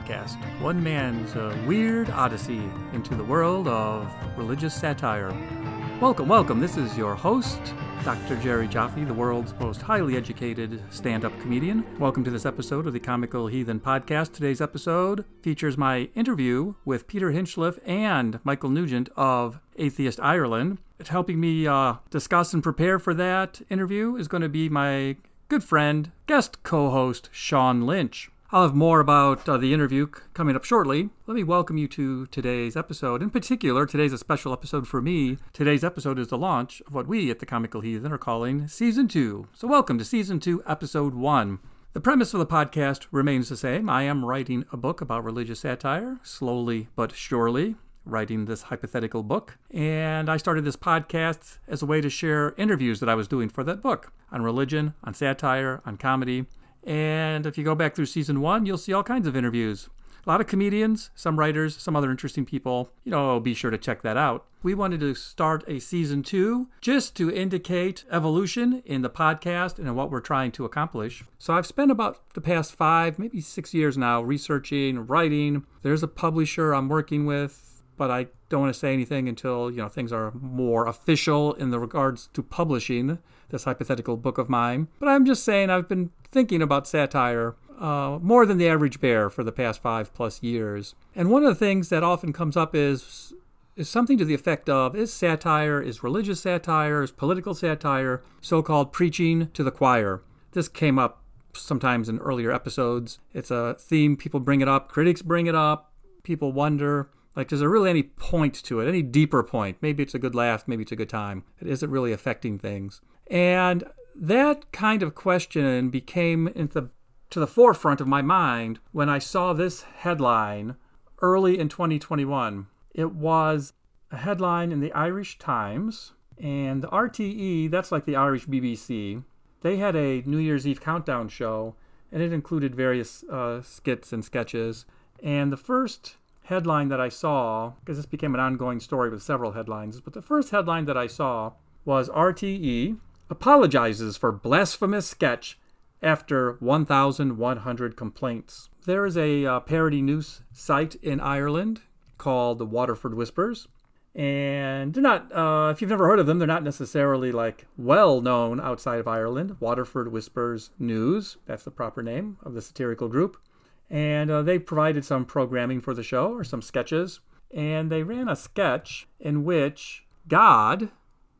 Podcast, one man's uh, weird odyssey into the world of religious satire. Welcome, welcome. This is your host, Dr. Jerry Jaffe, the world's most highly educated stand up comedian. Welcome to this episode of the Comical Heathen podcast. Today's episode features my interview with Peter Hinchliffe and Michael Nugent of Atheist Ireland. Helping me uh, discuss and prepare for that interview is going to be my good friend, guest co host, Sean Lynch. I'll have more about uh, the interview c- coming up shortly. Let me welcome you to today's episode. In particular, today's a special episode for me. Today's episode is the launch of what we at the Comical Heathen are calling Season 2. So, welcome to Season 2, Episode 1. The premise of the podcast remains the same. I am writing a book about religious satire, slowly but surely writing this hypothetical book. And I started this podcast as a way to share interviews that I was doing for that book on religion, on satire, on comedy. And if you go back through season one, you'll see all kinds of interviews. A lot of comedians, some writers, some other interesting people. You know, be sure to check that out. We wanted to start a season two just to indicate evolution in the podcast and what we're trying to accomplish. So I've spent about the past five, maybe six years now researching, writing. There's a publisher I'm working with but I don't want to say anything until you know things are more official in the regards to publishing this hypothetical book of mine. But I'm just saying I've been thinking about satire uh, more than the average bear for the past five plus years. And one of the things that often comes up is is something to the effect of is satire, is religious satire, is political satire, so-called preaching to the choir. This came up sometimes in earlier episodes. It's a theme people bring it up, critics bring it up, people wonder like, is there really any point to it? Any deeper point? Maybe it's a good laugh, maybe it's a good time. It isn't really affecting things. And that kind of question became into to the forefront of my mind when I saw this headline early in 2021. It was a headline in the Irish Times, and the RTE, that's like the Irish BBC, they had a New Year's Eve countdown show, and it included various uh, skits and sketches. And the first headline that I saw, because this became an ongoing story with several headlines, but the first headline that I saw was RTE apologizes for blasphemous sketch after 1,100 complaints. There is a uh, parody news site in Ireland called the Waterford Whispers. And they're not, uh, if you've never heard of them, they're not necessarily like well known outside of Ireland. Waterford Whispers News, that's the proper name of the satirical group and uh, they provided some programming for the show or some sketches. And they ran a sketch in which God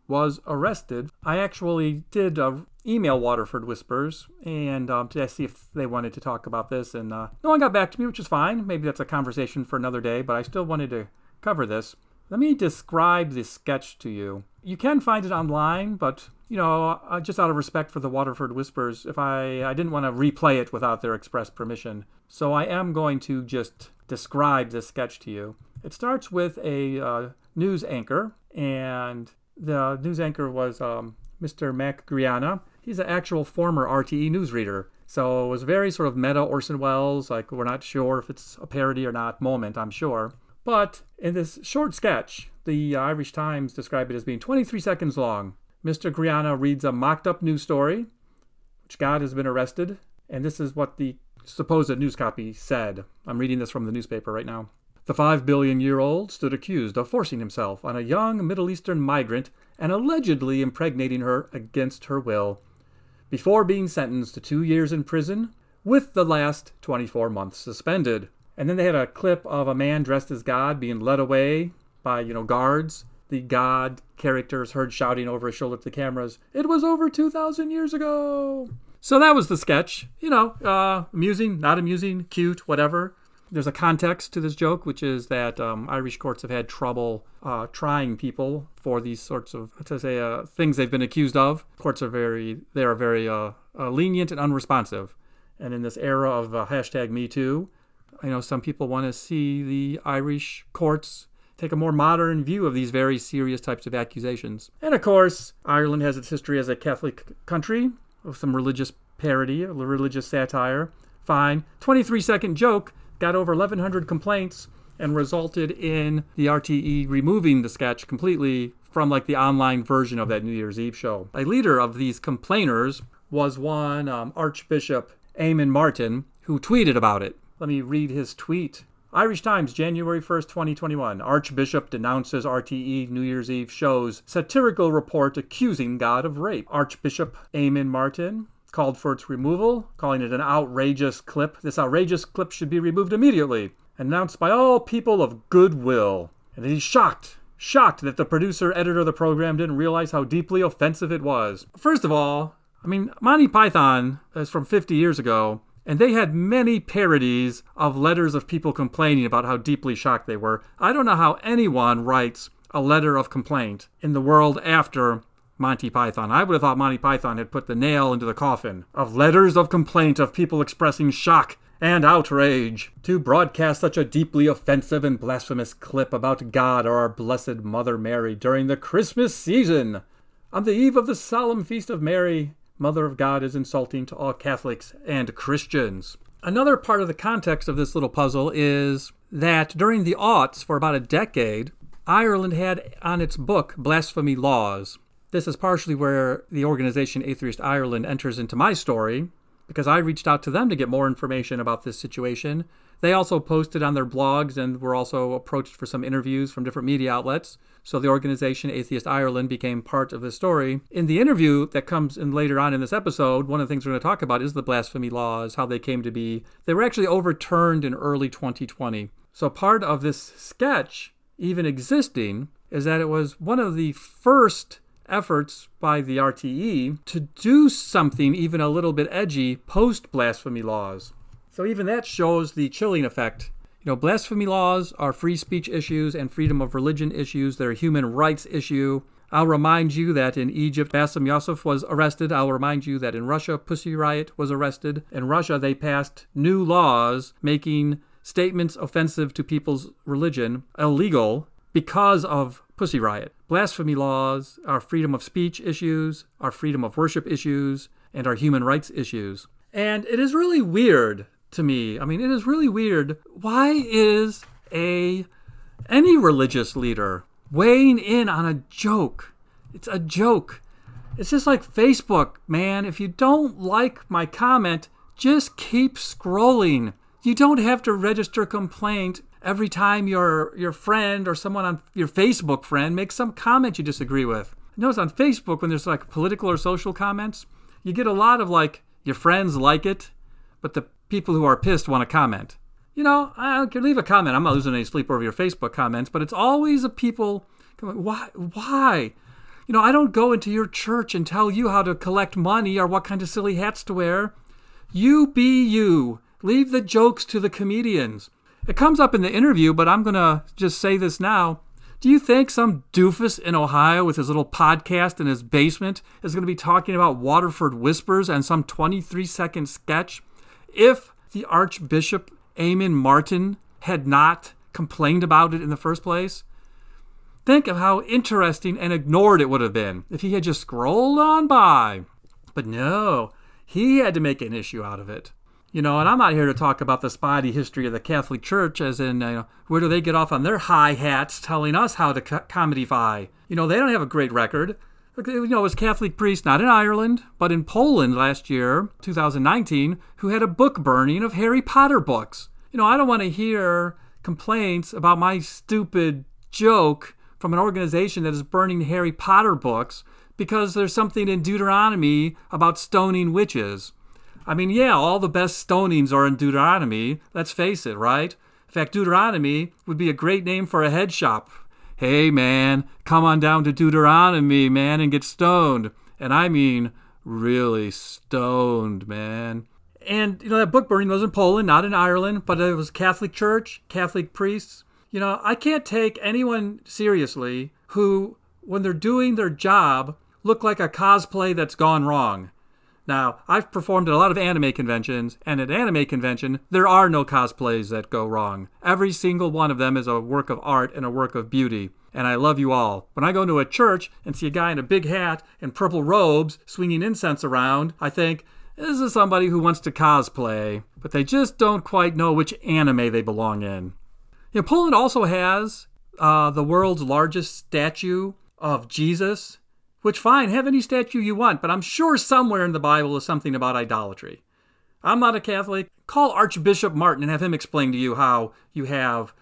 was arrested. I actually did uh, email Waterford Whispers and um, to see if they wanted to talk about this, and uh, no one got back to me, which is fine. Maybe that's a conversation for another day, but I still wanted to cover this. Let me describe this sketch to you. You can find it online, but you know, uh, just out of respect for the Waterford Whispers, if I I didn't want to replay it without their express permission, so I am going to just describe this sketch to you. It starts with a uh, news anchor, and the news anchor was um, Mr. Mac Grianna. He's an actual former RTE newsreader. So it was very sort of meta Orson Welles, like we're not sure if it's a parody or not moment, I'm sure. But in this short sketch, the Irish Times described it as being 23 seconds long. Mr. Grianna reads a mocked up news story, which God has been arrested, and this is what the supposed news copy said. I'm reading this from the newspaper right now. The five billion year old stood accused of forcing himself on a young Middle Eastern migrant and allegedly impregnating her against her will, before being sentenced to two years in prison, with the last 24 months suspended. And then they had a clip of a man dressed as God being led away by, you know, guards the god characters heard shouting over his shoulder to the cameras, It was over 2,000 years ago! So that was the sketch. You know, uh, amusing, not amusing, cute, whatever. There's a context to this joke, which is that um, Irish courts have had trouble uh, trying people for these sorts of, to say, uh, things they've been accused of. Courts are very, they are very uh, uh, lenient and unresponsive. And in this era of uh, hashtag Me Too, I know some people want to see the Irish courts take a more modern view of these very serious types of accusations. And of course, Ireland has its history as a Catholic country with some religious parody, religious satire. Fine. 23 second joke got over 1,100 complaints and resulted in the RTE removing the sketch completely from like the online version of that New Year's Eve show. A leader of these complainers was one um, Archbishop Eamon Martin, who tweeted about it. Let me read his tweet. Irish Times, January 1st, 2021. Archbishop denounces RTE New Year's Eve shows satirical report accusing God of rape. Archbishop Eamon Martin called for its removal, calling it an outrageous clip. This outrageous clip should be removed immediately, announced by all people of goodwill. And he's shocked, shocked that the producer, editor of the program didn't realize how deeply offensive it was. First of all, I mean, Monty Python is from 50 years ago, and they had many parodies of letters of people complaining about how deeply shocked they were. I don't know how anyone writes a letter of complaint in the world after Monty Python. I would have thought Monty Python had put the nail into the coffin of letters of complaint of people expressing shock and outrage. To broadcast such a deeply offensive and blasphemous clip about God or our Blessed Mother Mary during the Christmas season. On the eve of the solemn feast of Mary, Mother of God is insulting to all Catholics and Christians. Another part of the context of this little puzzle is that during the aughts, for about a decade, Ireland had on its book blasphemy laws. This is partially where the organization Atheist Ireland enters into my story, because I reached out to them to get more information about this situation. They also posted on their blogs and were also approached for some interviews from different media outlets. So the organization Atheist Ireland became part of the story. In the interview that comes in later on in this episode, one of the things we're going to talk about is the blasphemy laws, how they came to be. They were actually overturned in early 2020. So part of this sketch, even existing, is that it was one of the first efforts by the RTE to do something even a little bit edgy post blasphemy laws. So even that shows the chilling effect. You know, blasphemy laws are free speech issues and freedom of religion issues. They're a human rights issue. I'll remind you that in Egypt, Bassem Youssef was arrested. I'll remind you that in Russia, Pussy Riot was arrested. In Russia, they passed new laws making statements offensive to people's religion illegal because of Pussy Riot. Blasphemy laws our freedom of speech issues, our freedom of worship issues, and our human rights issues. And it is really weird to me. I mean, it is really weird. Why is a any religious leader weighing in on a joke? It's a joke. It's just like Facebook, man. If you don't like my comment, just keep scrolling. You don't have to register complaint every time your your friend or someone on your Facebook friend makes some comment you disagree with. Notice on Facebook when there's like political or social comments, you get a lot of like your friends like it, but the people who are pissed want to comment. You know, I can leave a comment. I'm not losing any sleep over your Facebook comments, but it's always the people why? Why? You know, I don't go into your church and tell you how to collect money or what kind of silly hats to wear. You be you. Leave the jokes to the comedians. It comes up in the interview, but I'm going to just say this now. Do you think some doofus in Ohio with his little podcast in his basement is going to be talking about Waterford Whispers and some 23 second sketch if the Archbishop Eamon Martin had not complained about it in the first place? Think of how interesting and ignored it would have been if he had just scrolled on by. But no, he had to make an issue out of it. You know, and I'm not here to talk about the spotty history of the Catholic Church, as in, uh, where do they get off on their high hats telling us how to co-? You know, they don't have a great record. You know, it was Catholic priest, not in Ireland, but in Poland last year, 2019, who had a book burning of Harry Potter books. You know, I don't want to hear complaints about my stupid joke from an organization that is burning Harry Potter books because there's something in Deuteronomy about stoning witches. I mean, yeah, all the best stonings are in Deuteronomy. Let's face it, right? In fact, Deuteronomy would be a great name for a head shop. Hey, man, come on down to Deuteronomy, man, and get stoned. And I mean, really stoned, man. And, you know, that book burning was in Poland, not in Ireland, but it was Catholic Church, Catholic priests. You know, I can't take anyone seriously who, when they're doing their job, look like a cosplay that's gone wrong. Now, I've performed at a lot of anime conventions, and at anime convention, there are no cosplays that go wrong. Every single one of them is a work of art and a work of beauty. And I love you all. When I go into a church and see a guy in a big hat and purple robes swinging incense around, I think, this is somebody who wants to cosplay, but they just don't quite know which anime they belong in. You know, Poland also has uh, the world's largest statue of Jesus which, fine, have any statue you want, but I'm sure somewhere in the Bible is something about idolatry. I'm not a Catholic. Call Archbishop Martin and have him explain to you how you have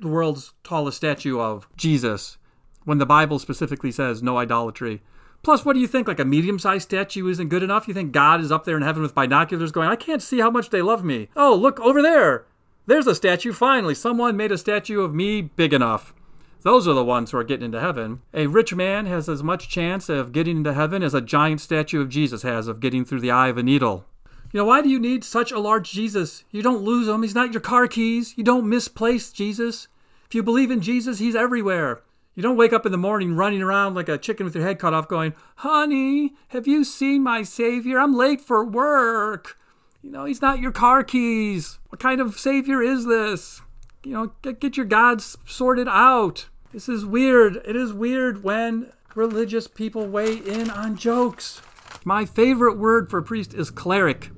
the world's tallest statue of Jesus when the Bible specifically says no idolatry. Plus, what do you think? Like a medium sized statue isn't good enough? You think God is up there in heaven with binoculars going, I can't see how much they love me. Oh, look over there. There's a statue. Finally, someone made a statue of me big enough. Those are the ones who are getting into heaven. A rich man has as much chance of getting into heaven as a giant statue of Jesus has of getting through the eye of a needle. You know, why do you need such a large Jesus? You don't lose him. He's not your car keys. You don't misplace Jesus. If you believe in Jesus, he's everywhere. You don't wake up in the morning running around like a chicken with your head cut off going, Honey, have you seen my Savior? I'm late for work. You know, he's not your car keys. What kind of Savior is this? You know, get, get your gods sorted out. This is weird. It is weird when religious people weigh in on jokes. My favorite word for priest is cleric.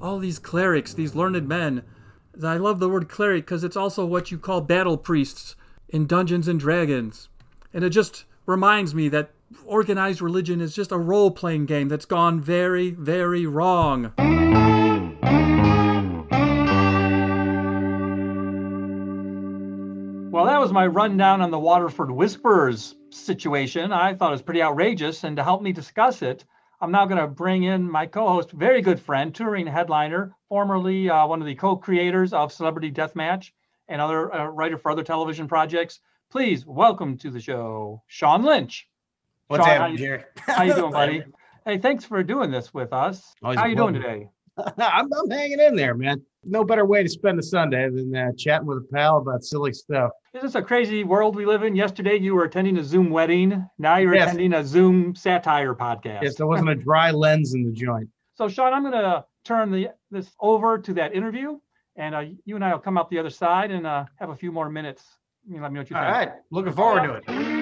All these clerics, these learned men. I love the word cleric because it's also what you call battle priests in Dungeons and Dragons. And it just reminds me that organized religion is just a role playing game that's gone very, very wrong. My rundown on the Waterford Whisperers situation. I thought it was pretty outrageous. And to help me discuss it, I'm now going to bring in my co host, very good friend, touring headliner, formerly uh, one of the co creators of Celebrity Deathmatch and other uh, writer for other television projects. Please welcome to the show, Sean Lynch. What's Sean, happening, Jerry? How you doing, buddy? hey, thanks for doing this with us. Always how you doing today? I'm, I'm hanging in there, man. No better way to spend a Sunday than uh, chatting with a pal about silly stuff. Is this a crazy world we live in? Yesterday you were attending a Zoom wedding. Now you're Yes. attending a Zoom satire podcast. Yes, there wasn't a dry lens in the joint. So Sean, I'm going to turn the this over to that interview, and uh, you and I will come out the other side and uh, have a few more minutes. You let me know what you All think. All right, looking forward to it.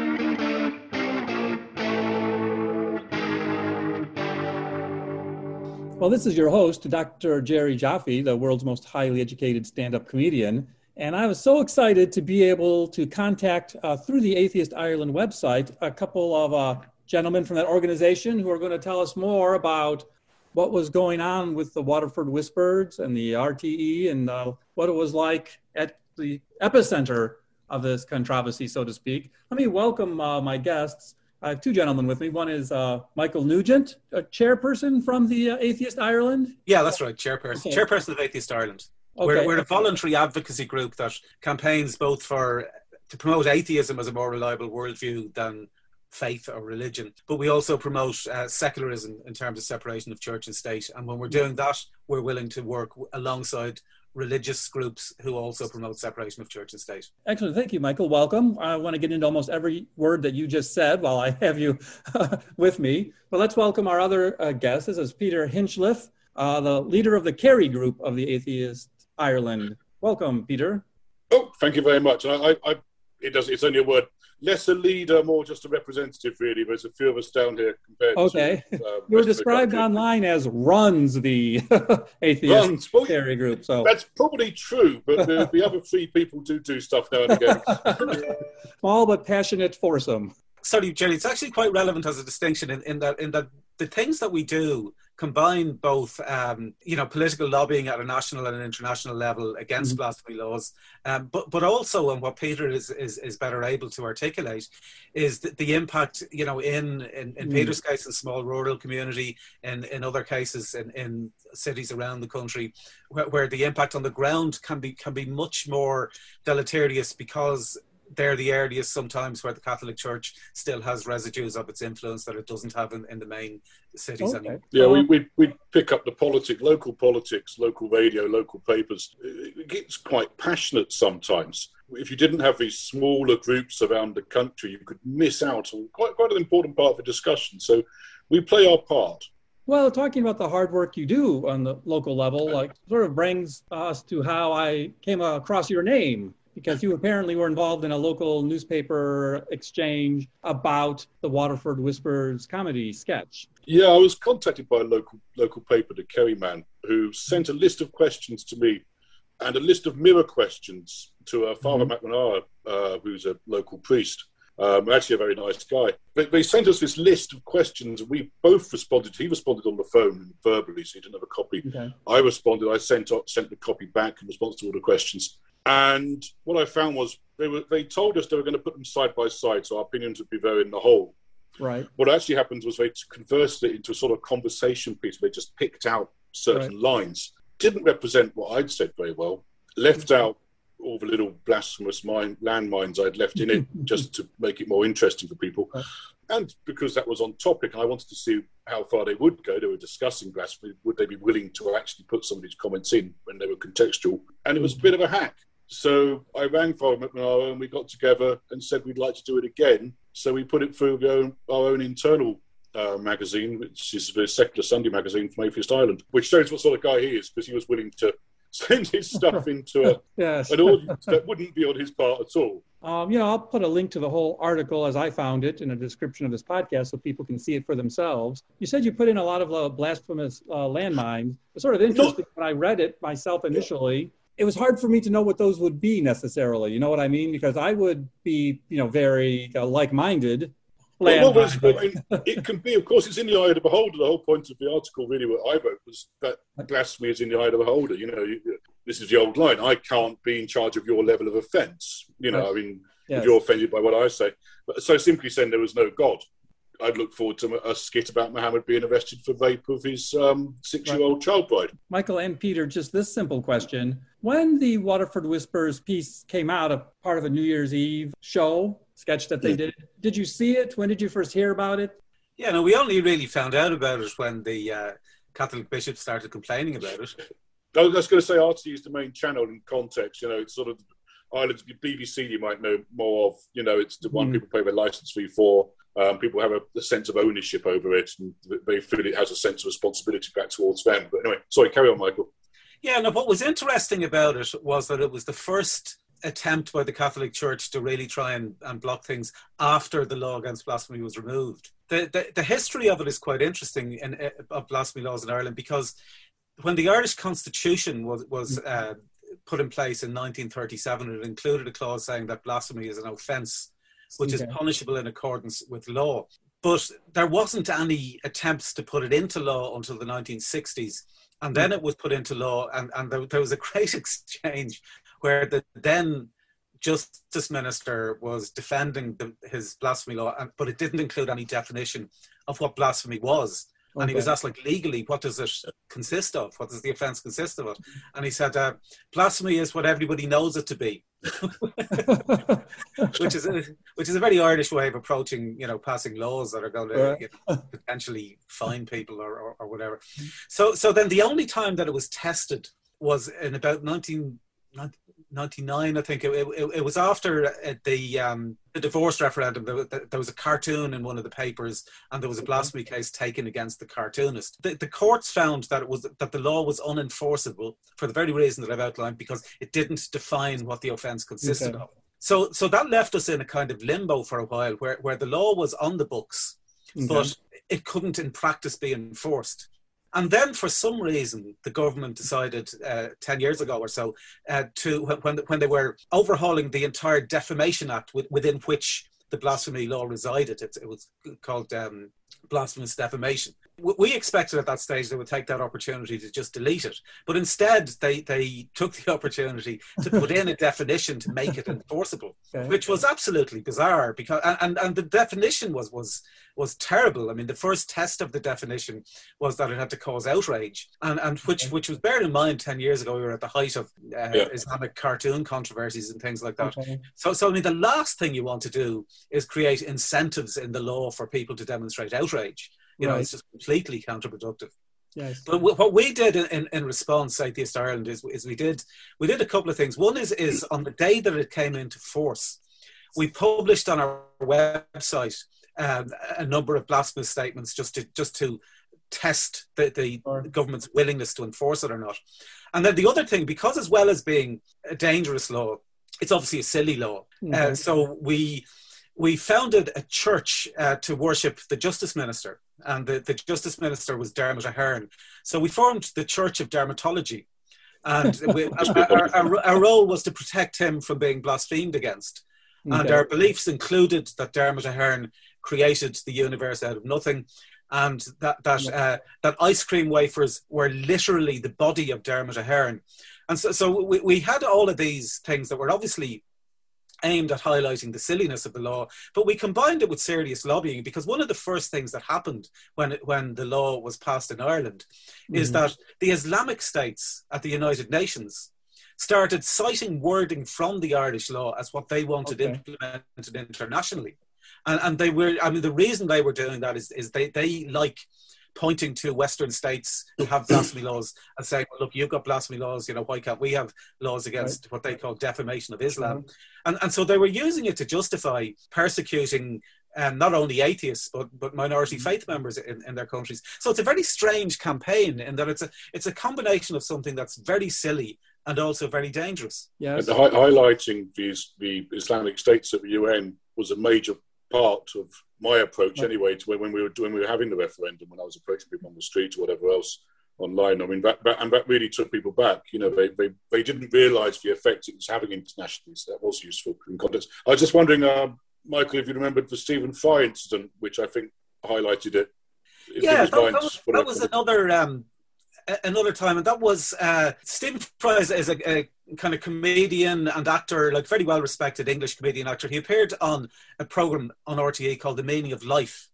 Well, this is your host, Dr. Jerry Jaffe, the world's most highly educated stand-up comedian, and I was so excited to be able to contact uh, through the Atheist Ireland website a couple of uh, gentlemen from that organization who are going to tell us more about what was going on with the Waterford Whispers and the RTE and uh, what it was like at the epicenter of this controversy, so to speak. Let me welcome uh, my guests. I have two gentlemen with me. One is uh, Michael Nugent, a chairperson from the uh, Atheist Ireland. Yeah, that's right. Chairperson, Okay. chairperson of Atheist Ireland. Okay. We're, we're a voluntary advocacy group that campaigns both for to promote atheism as a more reliable worldview than faith or religion, but we also promote uh, secularism in terms of separation of church and state. And when we're doing that, we're willing to work alongside religious groups who also promote separation of church and state. Excellent. Thank you, Michael. Welcome. I want to get into almost every word that you just said while I have you with me. But let's welcome our other uh, guest. This is Peter Hinchliffe, uh, the leader of the Kerry group of the Atheist Ireland. Welcome, Peter. Oh, thank you very much. I, I, I it does. It's only a word. Less a leader, more just a representative, really. There's a few of us down here compared Okay. to. Uh, You were rest of the described online as runs the Atheist Runs. Well, Kerry group. So that's probably true, but the, the other three people do do stuff now and again. small but passionate foursome. Sorry, Jerry, it's actually quite relevant as a distinction in, in that in that the things that we do combine both, um, you know, political lobbying at a national and an international level against Mhm. blasphemy laws, um, but but also, and what Peter is, is is better able to articulate, is the, the impact, you know, in in, in Mm. Peter's case, in small rural community, and in other cases, in, in cities around the country, where, where the impact on the ground can be can be much more deleterious because they're the areas sometimes where the Catholic Church still has residues of its influence that it doesn't have in, in the main cities Okay. anymore. Yeah, we we we pick up the politic, local politics, local radio, local papers. It gets quite passionate sometimes. If you didn't have these smaller groups around the country, you could miss out on quite quite an important part of the discussion. So we play our part. Well, talking about the hard work you do on the local level, like sort of brings us to how I came across your name because you apparently were involved in a local newspaper exchange about the Waterford Whispers comedy sketch. Yeah, I was contacted by a local local paper, the Kerryman, who sent a list of questions to me and a list of mirror questions to uh, Father McNamara, uh, who's a local priest. Um, actually, a very nice guy. They, they sent us this list of questions, we both responded. He responded on the phone verbally, so he didn't have a copy. Okay. I responded. I sent sent the copy back in response to all the questions. And what I found was they were they told us they were going to put them side by side, so our opinions would be very in the whole. Right. What actually happened was they converted it into a sort of conversation piece. They just picked out certain right. lines. Didn't represent what I'd said very well. Left mm-hmm. out all the little blasphemous mine, landmines I'd left in it just to make it more interesting for people. Right. And because that was on topic, I wanted to see how far they would go. They were discussing blasphemy. Would they be willing to actually put some of these comments in when they were contextual? And it was a bit of a hack. So I rang Farrell McNamara and we got together and said we'd like to do it again. So we put it through our own, our own internal uh, magazine, which is the Secular Sunday magazine from Atheist Ireland, which shows what sort of guy he is because he was willing to send his stuff into a, yes. an audience that wouldn't be on his part at all. Um, you know, I'll put a link to the whole article as I found it in a description of this podcast so people can see it for themselves. You said you put in a lot of uh, blasphemous uh, landmines. It's sort of interesting no. when I read it myself initially it was hard for me to know what those would be necessarily. You know what I mean? Because I would be, you know, very uh, like-minded. Well, well, it can be, of course, it's in the eye of the beholder. The whole point of the article, really, what I wrote was that blasphemy is in the eye of the beholder. You know, this is the old line: "I can't be in charge of your level of offence. You know, I mean, yes. if you're offended by what I say, but so simply saying there was no God, I'd look forward to a skit about Muhammad being arrested for rape of his um, six-year-old child bride. Michael and Peter, just this simple question: When the Waterford Whispers piece came out, a part of a New Year's Eve show sketch that they yeah. did, did you see it? When did you first hear about it? Yeah, no, we only really found out about it when the uh, Catholic bishops started complaining about it. I was going to say RTE is the main channel in context. You know, it's sort of Ireland's BBC. You might know more of. You know, it's the one mm. people pay their license fee for. Um, people have a, a, sense of ownership over it, and they feel it has a sense of responsibility back towards them. But anyway, sorry, carry on, Michael. Yeah, no. What was interesting about it was that it was the first attempt by the Catholic Church to really try and, and block things after the law against blasphemy was removed. The, the, the history of it is quite interesting in, uh, of blasphemy laws in Ireland because when the Irish Constitution was was uh, put in place in 1937, it included a clause saying that blasphemy is an offence which okay. is punishable in accordance with law. But there wasn't any attempts to put it into law until the 1960s. And then hmm. it was put into law, and, and there, there was a great exchange where the then justice minister was defending the, his blasphemy law, but it didn't include any definition of what blasphemy was. Okay. And he was asked, like, legally, what does it consist of? What does the offence consist of? It? And he said, uh, blasphemy is what everybody knows it to be. which is a, which is a very Irish way of approaching, you know, passing laws that are going to you know, potentially fine people or, or, or, whatever. So, so then the only time that it was tested was in about 19, 99, I think. It, it, it was after uh, the um, the divorce referendum. There, there, was a cartoon in one of the papers, and there was a blasphemy case taken against the cartoonist. The, the courts found that it was that the law was unenforceable for the very reason that I've outlined, because it didn't define what the offence consisted okay. of. So, so that left us in a kind of limbo for a while, where where the law was on the books, okay. but it couldn't in practice be enforced. And then, for some reason, the government decided uh, ten years ago or so uh, to when when they were overhauling the entire Defamation Act within which the blasphemy law resided. It, it was called um, blasphemous defamation we expected at that stage they would take that opportunity to just delete it, but instead they they took the opportunity to put in a definition to make it enforceable, okay. which was absolutely bizarre. Because and, and the definition was was was terrible. I mean, the first test of the definition was that it had to cause outrage, and and which okay. which was bear in mind ten years ago we were at the height of uh, yeah. Islamic cartoon controversies and things like that. Okay. So so I mean, the last thing you want to do is create incentives in the law for people to demonstrate outrage. You right. know, it's just completely counterproductive. Yes. But what we did in, in, in, response, Atheist Ireland, is, is we did we did a couple of things. One is is on the day that it came into force, we published on our website um, a number of blasphemous statements just to just to test the, the sure. government's willingness to enforce it or not. And then the other thing, because as well as being a dangerous law, it's obviously a silly law. Mm-hmm. Uh, so we we founded a church uh, to worship the justice minister, and the, the justice minister was Dermot Ahern. So we formed the Church of Dermotology, and we, our, our, our, role was to protect him from being blasphemed against. Okay. And our beliefs included that Dermot Ahern created the universe out of nothing, and that that uh, that ice cream wafers were literally the body of Dermot Ahern. And so, so we, we had all of these things that were obviously aimed at highlighting the silliness of the law, but we combined it with serious lobbying because one of the first things that happened when it, when the law was passed in Ireland mm-hmm. is that the Islamic states at the United Nations started citing wording from the Irish law as what they wanted okay. implemented internationally. And, and they were, I mean, the reason they were doing that is, is they, they like pointing to Western states who have blasphemy laws and saying, well, look, you've got blasphemy laws, you know, why can't we have laws against right. what they call defamation of Islam? Mm-hmm. And, and so they were using it to justify persecuting um, not only atheists but but minority mm-hmm. faith members in, in their countries. So it's a very strange campaign in that it's a it's a combination of something that's very silly and also very dangerous. Yes. And hi- highlighting these the Islamic states at the UN was a major part of my approach anyway to when we were when we were having the referendum when I was approaching people on the street or whatever else online. I mean that, that and that really took people back. You know, they they, they didn't realise the effect it was having internationally. So that was useful in context. I was just wondering, uh, Michael, if you remembered the Stephen Fry incident, which I think highlighted it. Yeah, that, that, was, that was another um, another time, and that was uh, Stephen Fry is, is a, a, kind of comedian and actor, like very well respected English comedian actor. He appeared on a program on RTE called The Meaning of Life,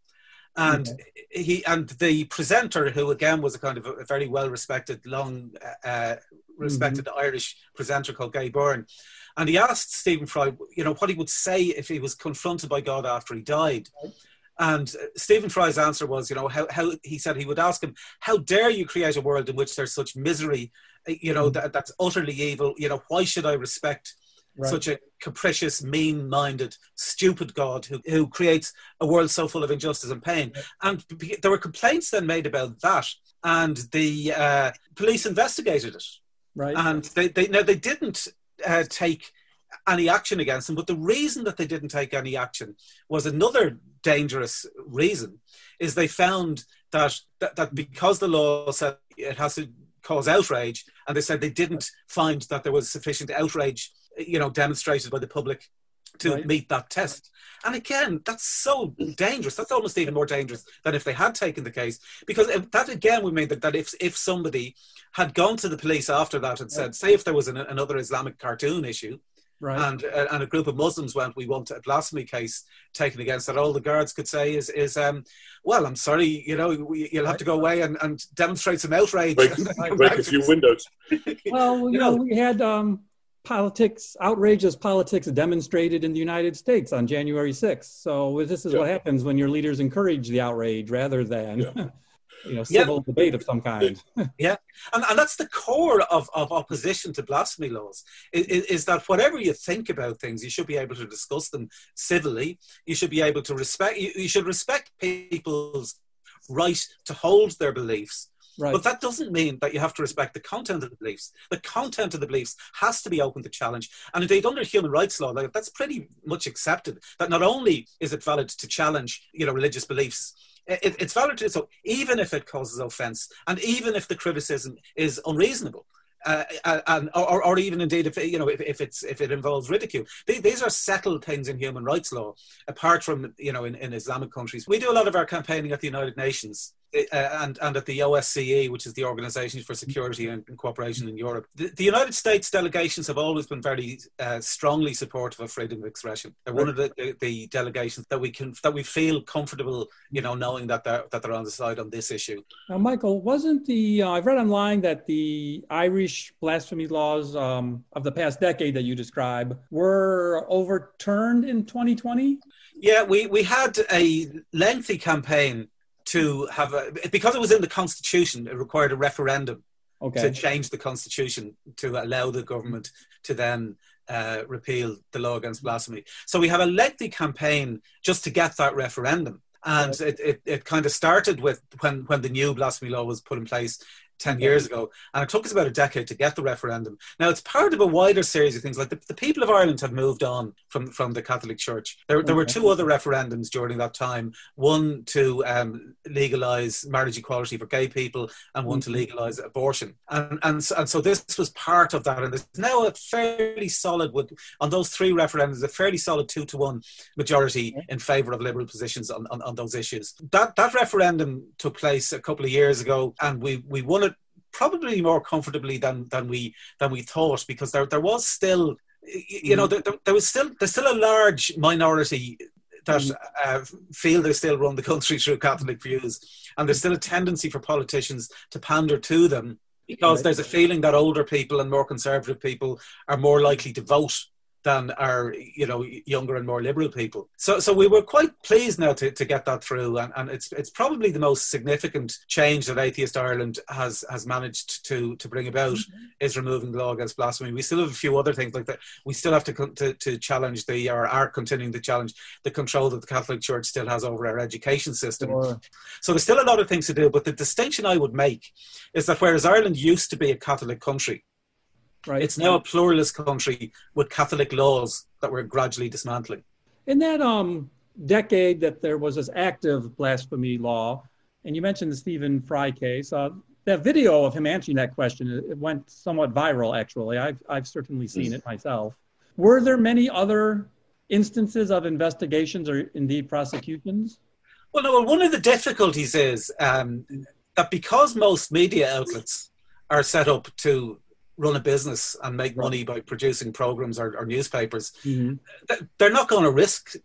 and okay. he and the presenter, who again was a kind of a, very well respected, long uh, respected mm-hmm. Irish presenter called Gay Byrne, and he asked Stephen Fry, you know, what he would say if he was confronted by God after he died. Right. And Stephen Fry's answer was, you know, how, how he said he would ask him, how dare you create a world in which there's such misery, eh, you know, mm. that, that's utterly evil. You know, why should I respect right. such a capricious, mean-minded, stupid God who, who creates a world so full of injustice and pain? Right. And there were complaints then made about that, and the uh, police investigated it. Right. And they, they now they didn't uh, take any action against him. But the reason that they didn't take any action was another dangerous reason is they found that, that, that because the law said it has to cause outrage, and they said they didn't find that there was sufficient outrage, you know, demonstrated by the public to right. meet that test. And again, that's so dangerous. That's almost even more dangerous than if they had taken the case, because that again would mean that, that if if somebody had gone to the police after that and said, say, if there was an, another Islamic cartoon issue, Right. And uh, and a group of Muslims went, we want a blasphemy case taken against that. All the guards could say is is um, well, I'm sorry, you know, we, you'll have to go away and, and demonstrate some outrage. Break, break a few windows. well, you know, we had um, politics, outrageous politics demonstrated in the United States on January 6th. So this is yeah. what happens when your leaders encourage the outrage rather than. Yeah. you know, civil yeah. debate of some kind. yeah, and, and that's the core of, of opposition to blasphemy laws is, is, that whatever you think about things, you should be able to discuss them civilly. You should be able to respect. You, you should respect people's right to hold their beliefs. Right. But that doesn't mean that you have to respect the content of the beliefs. The content of the beliefs has to be open to challenge. And indeed, under human rights law, like, that's pretty much accepted. That not only is it valid to challenge, you know, religious beliefs it, it's valid to so even if it causes offence and even if the criticism is unreasonable. Uh, uh, and or, or even indeed if you know if, if it's if it involves ridicule these are settled things in human rights law apart from you know in, in islamic countries we do a lot of our campaigning at the united nations and, and at the OSCE, which is the Organization for Security and, Cooperation in Europe. The, the, United States delegations have always been very uh, strongly supportive of freedom of expression. They're one of the, the, the, delegations that we can that we feel comfortable, you know, knowing that they're that they're on the side on this issue. Now, Michael, wasn't the uh, I've read online that the Irish blasphemy laws um, of the past decade that you describe were overturned in 2020? Yeah, we, we had a lengthy campaign to have a because it was in the constitution. It required a referendum okay. to change the constitution to allow the government to then uh, repeal the law against blasphemy. So we have a lengthy campaign just to get that referendum. And it, it, it kind of started with when, when the new blasphemy law was put in place 10 years ago. And it took us about a decade to get the referendum. Now, it's part of a wider series of things. Like the, the people of Ireland have moved on from, from the Catholic Church. There, there were two other referendums during that time one to um, legalise marriage equality for gay people, and one to mm-hmm. legalise abortion. And, and, and so this was part of that. And there's now a fairly solid, with, on those three referendums, a fairly solid two to one majority in favour of liberal positions on, on, on those issues. That, that referendum took place a couple of years ago, and we, we won it probably more comfortably than than we than we thought because there there was still you know mm. there, there was still there's still a large minority that mm. uh, feel they still run the country through Catholic views, and there's still a tendency for politicians to pander to them because there's a feeling that older people and more conservative people are more likely to vote than our you know younger and more liberal people. So so we were quite pleased now to, to get that through, and, and it's it's probably the most significant change that Atheist Ireland has has managed to to bring about mm-hmm. is removing the law against blasphemy. We still have a few other things like that. We still have to to, to challenge the or are continuing to challenge the control that the Catholic Church still has over our education system. Sure. So there's still a lot of things to do, but the distinction I would make is that whereas Ireland used to be a Catholic country Right. It's now a pluralist country with Catholic laws that we're gradually dismantling. In that um, decade that there was this active blasphemy law, and you mentioned the Stephen Fry case, uh, that video of him answering that question, it went somewhat viral, actually. I've, I've certainly seen it myself. Were there many other instances of investigations or indeed prosecutions? Well, no, well, one of the difficulties is um, that because most media outlets are set up to run a business and make right. money by producing programs or, or newspapers, mm-hmm. they're not going to risk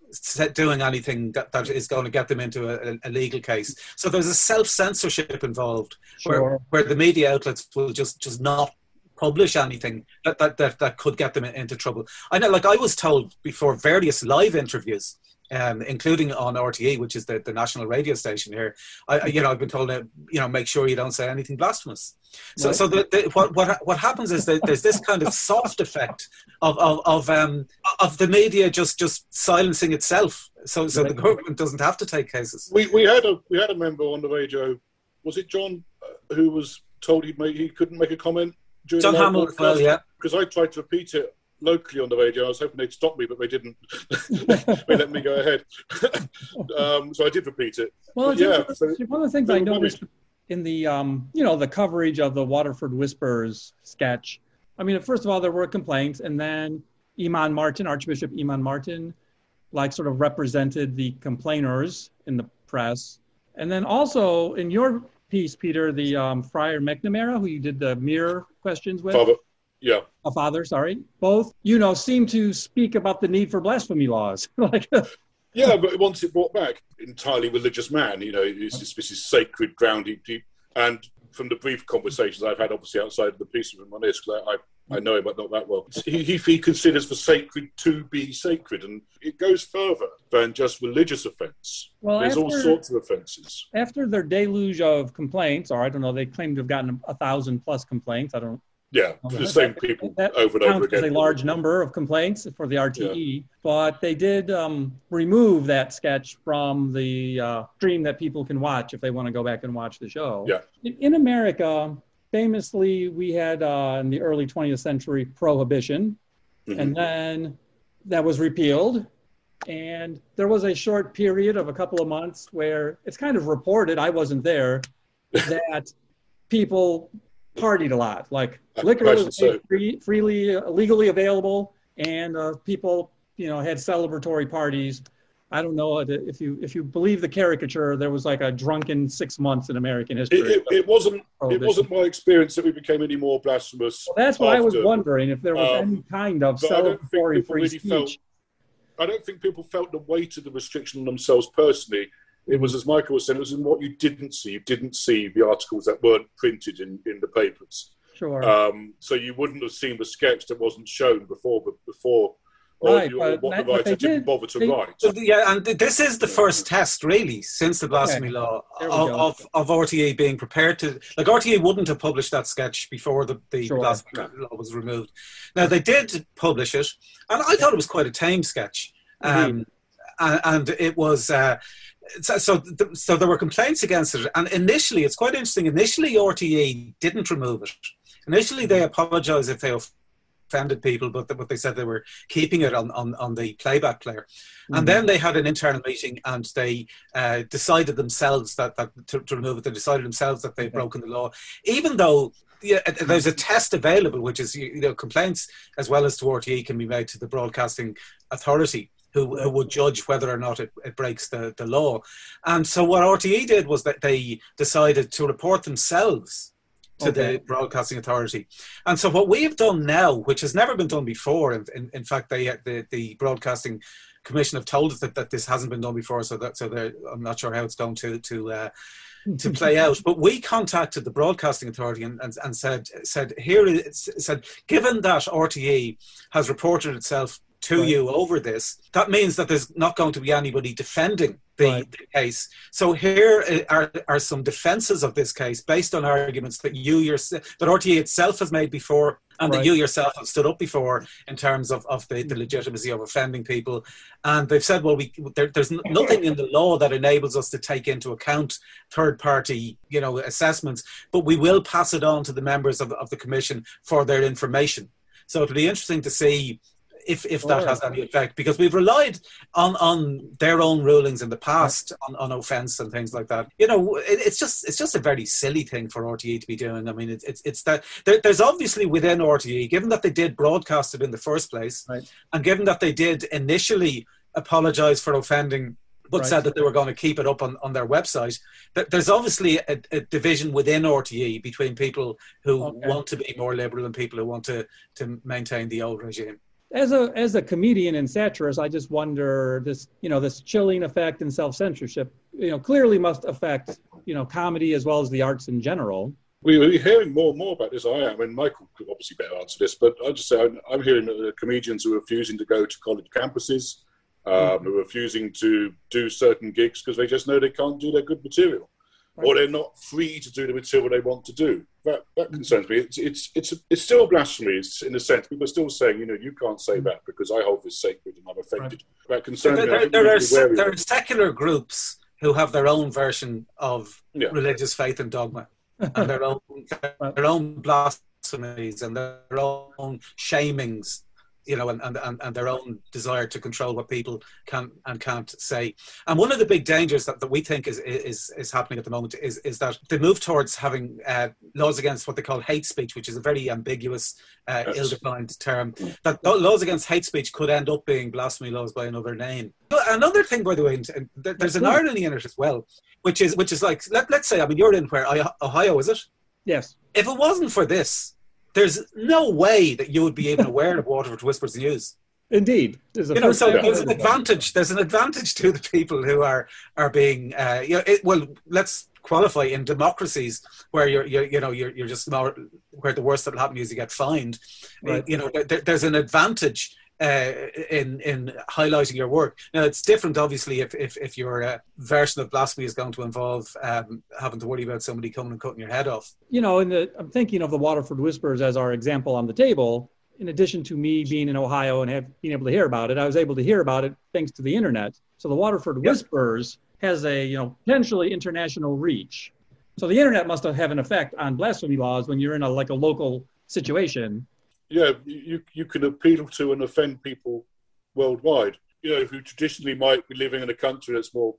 doing anything that, that is going to get them into a, a legal case. So there's a self censorship involved sure. where, where the media outlets will just, just not publish anything that, that, that, that could get them into trouble. I know, like I was told before various live interviews um, including on RTE, which is the, the national radio station here. I, you know, I've been told to, you know, make sure you don't say anything blasphemous. So, right. so the, the, what, what, what happens is that there's this kind of soft effect of, of, of, um, of the media just, just silencing itself. So, so the government doesn't have to take cases. We, we had a, we had a member on the radio, was it John, uh, who was told he he couldn't make a comment during John Hamill, well, yeah. Because I tried to repeat it locally on the radio. I was hoping they'd stop me, but they didn't. they let me go ahead. um, so I did repeat it. Well, yeah. So one of the things I noticed in the um, you know the coverage of the Waterford Whispers sketch. I mean, first of all, there were complaints, and then Eamon Martin, Archbishop Eamon Martin, like sort of represented the complainers in the press, and then also in your piece, Peter, the um, Friar McNamara, who you did the mirror questions with. Father, yeah. A father, sorry. Both, you know, seem to speak about the need for blasphemy laws. like, yeah, but once it brought back, entirely religious man, you know, this is, this is sacred ground. Deep deep. And from the brief conversations I've had, obviously outside of the piece with him on this, because I, I know him, but not that well. He, he considers the sacred to be sacred, and it goes further than just religious offence. Well, there's after, all sorts of offences. After their deluge of complaints, or I don't know, they claim to have gotten a thousand plus complaints. I don't yeah, the same people that over and over again. a large number of complaints for the RTE, yeah. but they did um, remove that sketch from the uh, stream that people can watch if they want to go back and watch the show. Yeah. In, in America, famously, we had uh, in the early 20th century prohibition, mm-hmm. and then that was repealed. And there was a short period of a couple of months where it's kind of reported, I wasn't there, that people partied a lot. Like liquor was so. free, freely, uh, legally available, and uh, people, you know, had celebratory parties. I don't know if you if you believe the caricature, there was like a drunken six months in American history. It, it, it wasn't. It wasn't my experience that we became any more blasphemous. Well, that's what after. I was wondering if there was um, any kind of celebratory free really speech. Felt, I don't think people felt the weight of the restriction on themselves personally it was as Michael was saying, it was in what you didn't see. You didn't see the articles that weren't printed in, in the papers. Sure. Um, so you wouldn't have seen the sketch that wasn't shown before, but before or, right, you, or what the writer didn't bother to they, write. Yeah, and this is the first test, really, since the blasphemy okay. law of, of, of, RTE being prepared to. Like, RTE wouldn't have published that sketch before the, the sure. blasphemy law was removed. Now, they did publish it, and I thought it was quite a tame sketch. Um, and, and, it was. Uh, so so, th- so there were complaints against it, and initially it's quite interesting. Initially, RTE didn't remove it. Initially, they apologised if they offended people, but, the, but they said they were keeping it on, on, on the playback player. Mm-hmm. And then they had an internal meeting and they uh, decided themselves that, that to, to, remove it. They decided themselves that they'd broken the law, even though yeah, there's a test available, which is you know complaints as well as to RTE can be made to the Broadcasting Authority. Who, who would judge whether or not it, it breaks the, the law. And so, what RTE did was that they decided to report themselves to okay. the Broadcasting Authority. And so what we've done now, which has never been done before, in, in, in fact, they, the, the Broadcasting Commission have told us that, that this hasn't been done before, so that so I'm not sure how it's going to to uh, to play out. But we contacted the Broadcasting Authority and, and, and said said here it said given that RTE has reported itself to right. you over this, that means that there's not going to be anybody defending the, right. the, case. So here uh, are, are some defences of this case based on arguments that you yourself, that RTE itself has made before, and right. that you yourself have stood up before in terms of, of the, the legitimacy of offending people. And they've said, well, we there, there's nothing in the law that enables us to take into account third party, you know, assessments, but we will pass it on to the members of, of the commission for their information. So it'll be interesting to see if if that has any effect because we've relied on on their own rulings in the past on, on offence and things like that. You know, it, it's just it's just a very silly thing for RTE to be doing. I mean, it's it's, it's that there, there's obviously within RTE, given that they did broadcast it in the first place, right. and given that they did initially apologise for offending but right. said that they were going to keep it up on, on their website. There's obviously a, a division within RTE between people who okay. want to be more liberal and people who want to, to maintain the old regime as a as a comedian and satirist, I just wonder this you know this chilling effect and self censorship you know clearly must affect you know comedy as well as the arts in general. We, are hearing more and more about this. I am, and Michael could obviously better answer this, but I just say I'm, I'm hearing uh, comedians are refusing to go to college campuses, um, mm-hmm. are refusing to do certain gigs because they just know they can't do their good material right. or they're not free to do the material they want to do. That that concerns me. It's it's it's it's still blasphemy in a sense. People are still saying, you know, you can't say mm. that because I hold this sacred and I'm affected. Right. That concerns there, me. There, there are there are secular groups who have their own version of yeah. religious faith and dogma, and their own their own blasphemies and their own shamings you know, and, and, and their own desire to control what people can and can't say. And one of the big dangers that, that we think is, is, is happening at the moment is, is that the move towards having uh, laws against what they call hate speech, which is a very ambiguous, uh, yes. ill-defined term, that laws against hate speech could end up being blasphemy laws by another name. Another thing, by the way, and there's an irony in it as well, which is which is like let, let's say, I mean, you're in where Ohio, is it? Yes. If it wasn't for this, there's no way that you would be even aware of Waterford Whispers News. Indeed, there's you know, so there's an advantage. There's an advantage to the people who are are being, uh, you know, it, well, let's qualify in democracies where you're, you're you know, you're, you're just more, where the worst that'll happen is you get fined. Right. You know, there, there's an advantage uh, in in highlighting your work. Now it's different, obviously, if if, if your uh, version of blasphemy is going to involve um, having to worry about somebody coming and cutting your head off. You know, in the I'm thinking of the Waterford Whispers as our example on the table. In addition to me being in Ohio and have, being able to hear about it, I was able to hear about it thanks to the internet. So the Waterford yep. Whispers has a you know potentially international reach. So the internet must have an effect on blasphemy laws when you're in a like a local situation yeah, you you can appeal to and offend people worldwide. You know, who traditionally might be living in a country that's more